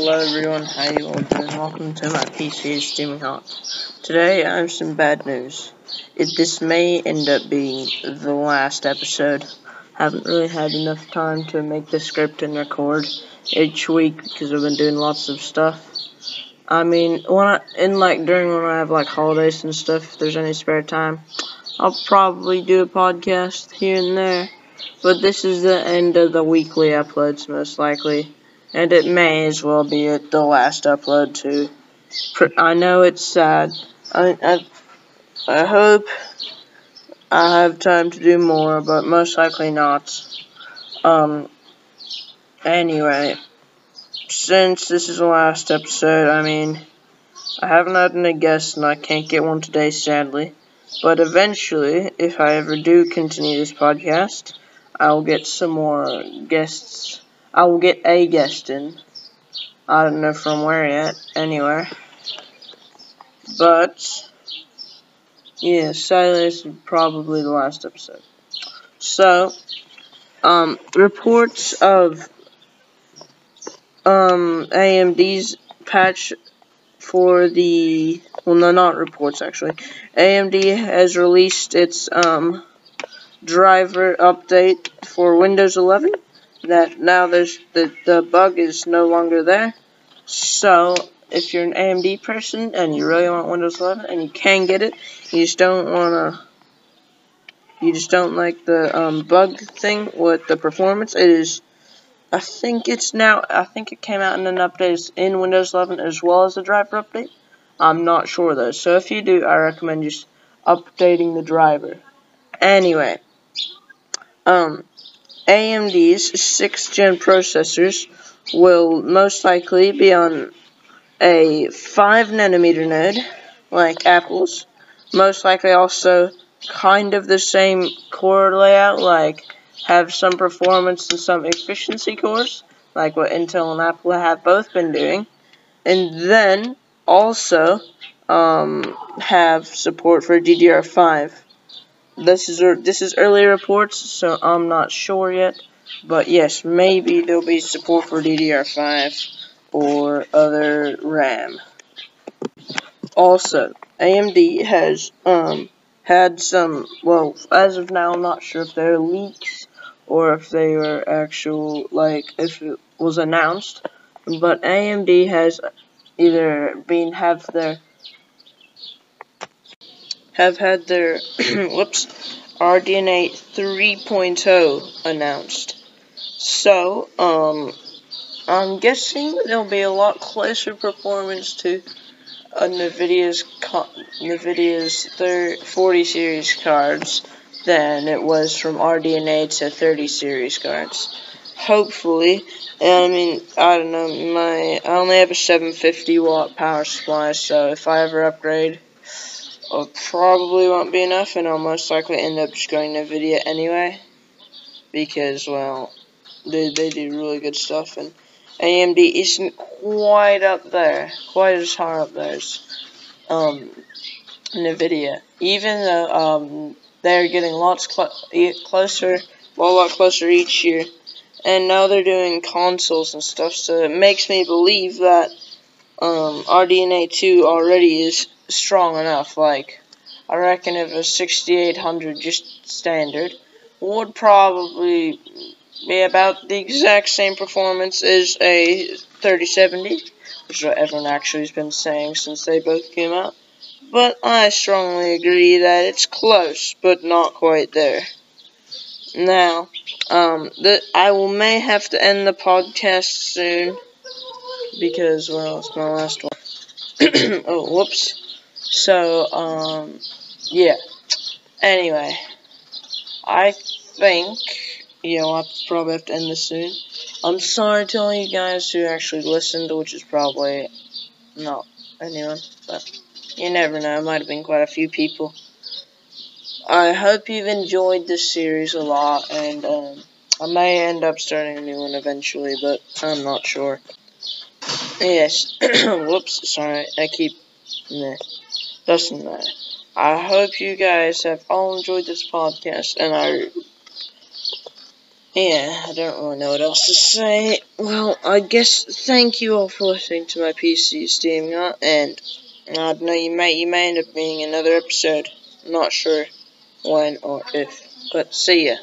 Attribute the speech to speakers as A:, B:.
A: Hello everyone, how you all doing? Welcome to my PC Steaming Hot. Today I have some bad news. It, this may end up being the last episode. Haven't really had enough time to make the script and record each week because I've been doing lots of stuff. I mean, when I, in like during when I have like holidays and stuff, if there's any spare time, I'll probably do a podcast here and there. But this is the end of the weekly uploads most likely and it may as well be the last upload too. I know it's sad. I, I, I hope I have time to do more, but most likely not. Um, anyway, since this is the last episode, I mean, I haven't had any guests and I can't get one today, sadly. But eventually, if I ever do continue this podcast, I'll get some more guests I will get a guest in. I don't know from where yet, anywhere. But, yeah, sadly, this is probably the last episode. So, um, reports of, um, AMD's patch for the, well, no, not reports, actually. AMD has released its, um, driver update for Windows 11 that now there's the, the bug is no longer there. So if you're an AMD person and you really want Windows 11 and you can get it, you just don't wanna you just don't like the um, bug thing with the performance. It is I think it's now I think it came out in an update in Windows 11 as well as the driver update. I'm not sure though. So if you do, I recommend just updating the driver. Anyway, um AMD's 6th gen processors will most likely be on a 5 nanometer node, like Apple's. Most likely also kind of the same core layout, like have some performance and some efficiency cores, like what Intel and Apple have both been doing. And then also um, have support for DDR5. This is this is early reports, so I'm not sure yet. But yes, maybe there'll be support for DDR5 or other RAM. Also, AMD has um had some well as of now I'm not sure if they're leaks or if they were actual like if it was announced but AMD has either been have their have had their whoops RDNA 3.0 announced. So, um, I'm guessing there'll be a lot closer performance to uh, NVIDIA's NVIDIA's 40 series cards than it was from RDNA to 30 series cards. Hopefully, and I mean, I don't know, my I only have a 750 watt power supply, so if I ever upgrade probably won't be enough, and I'll most likely end up just going to NVIDIA anyway. Because, well, they, they do really good stuff, and AMD isn't quite up there, quite as high up there as um, NVIDIA. Even though um, they're getting lots cl closer, a lot closer each year. And now they're doing consoles and stuff, so it makes me believe that um, RDNA 2 already is strong enough. Like, I reckon if a 6800 just standard would probably be about the exact same performance as a 3070, which is what everyone actually has been saying since they both came out. But I strongly agree that it's close, but not quite there. Now, um, the, I will may have to end the podcast soon because well, it's my last one. oh, whoops. So, um, yeah. Anyway, I think, you know, I'll probably have to end this soon. I'm sorry to all you guys who actually listened, which is probably not anyone, but you never know. It might have been quite a few people. I hope you've enjoyed this series a lot, and um, I may end up starting a new one eventually, but I'm not sure. Yes. Whoops. Sorry. I keep. Doesn't matter. I hope you guys have all enjoyed this podcast, and I yeah, I don't really know what else to say. Well, I guess thank you all for listening to my PC Steam, and I don't know, you may, you may end up being another episode. Not sure when or if, but see ya.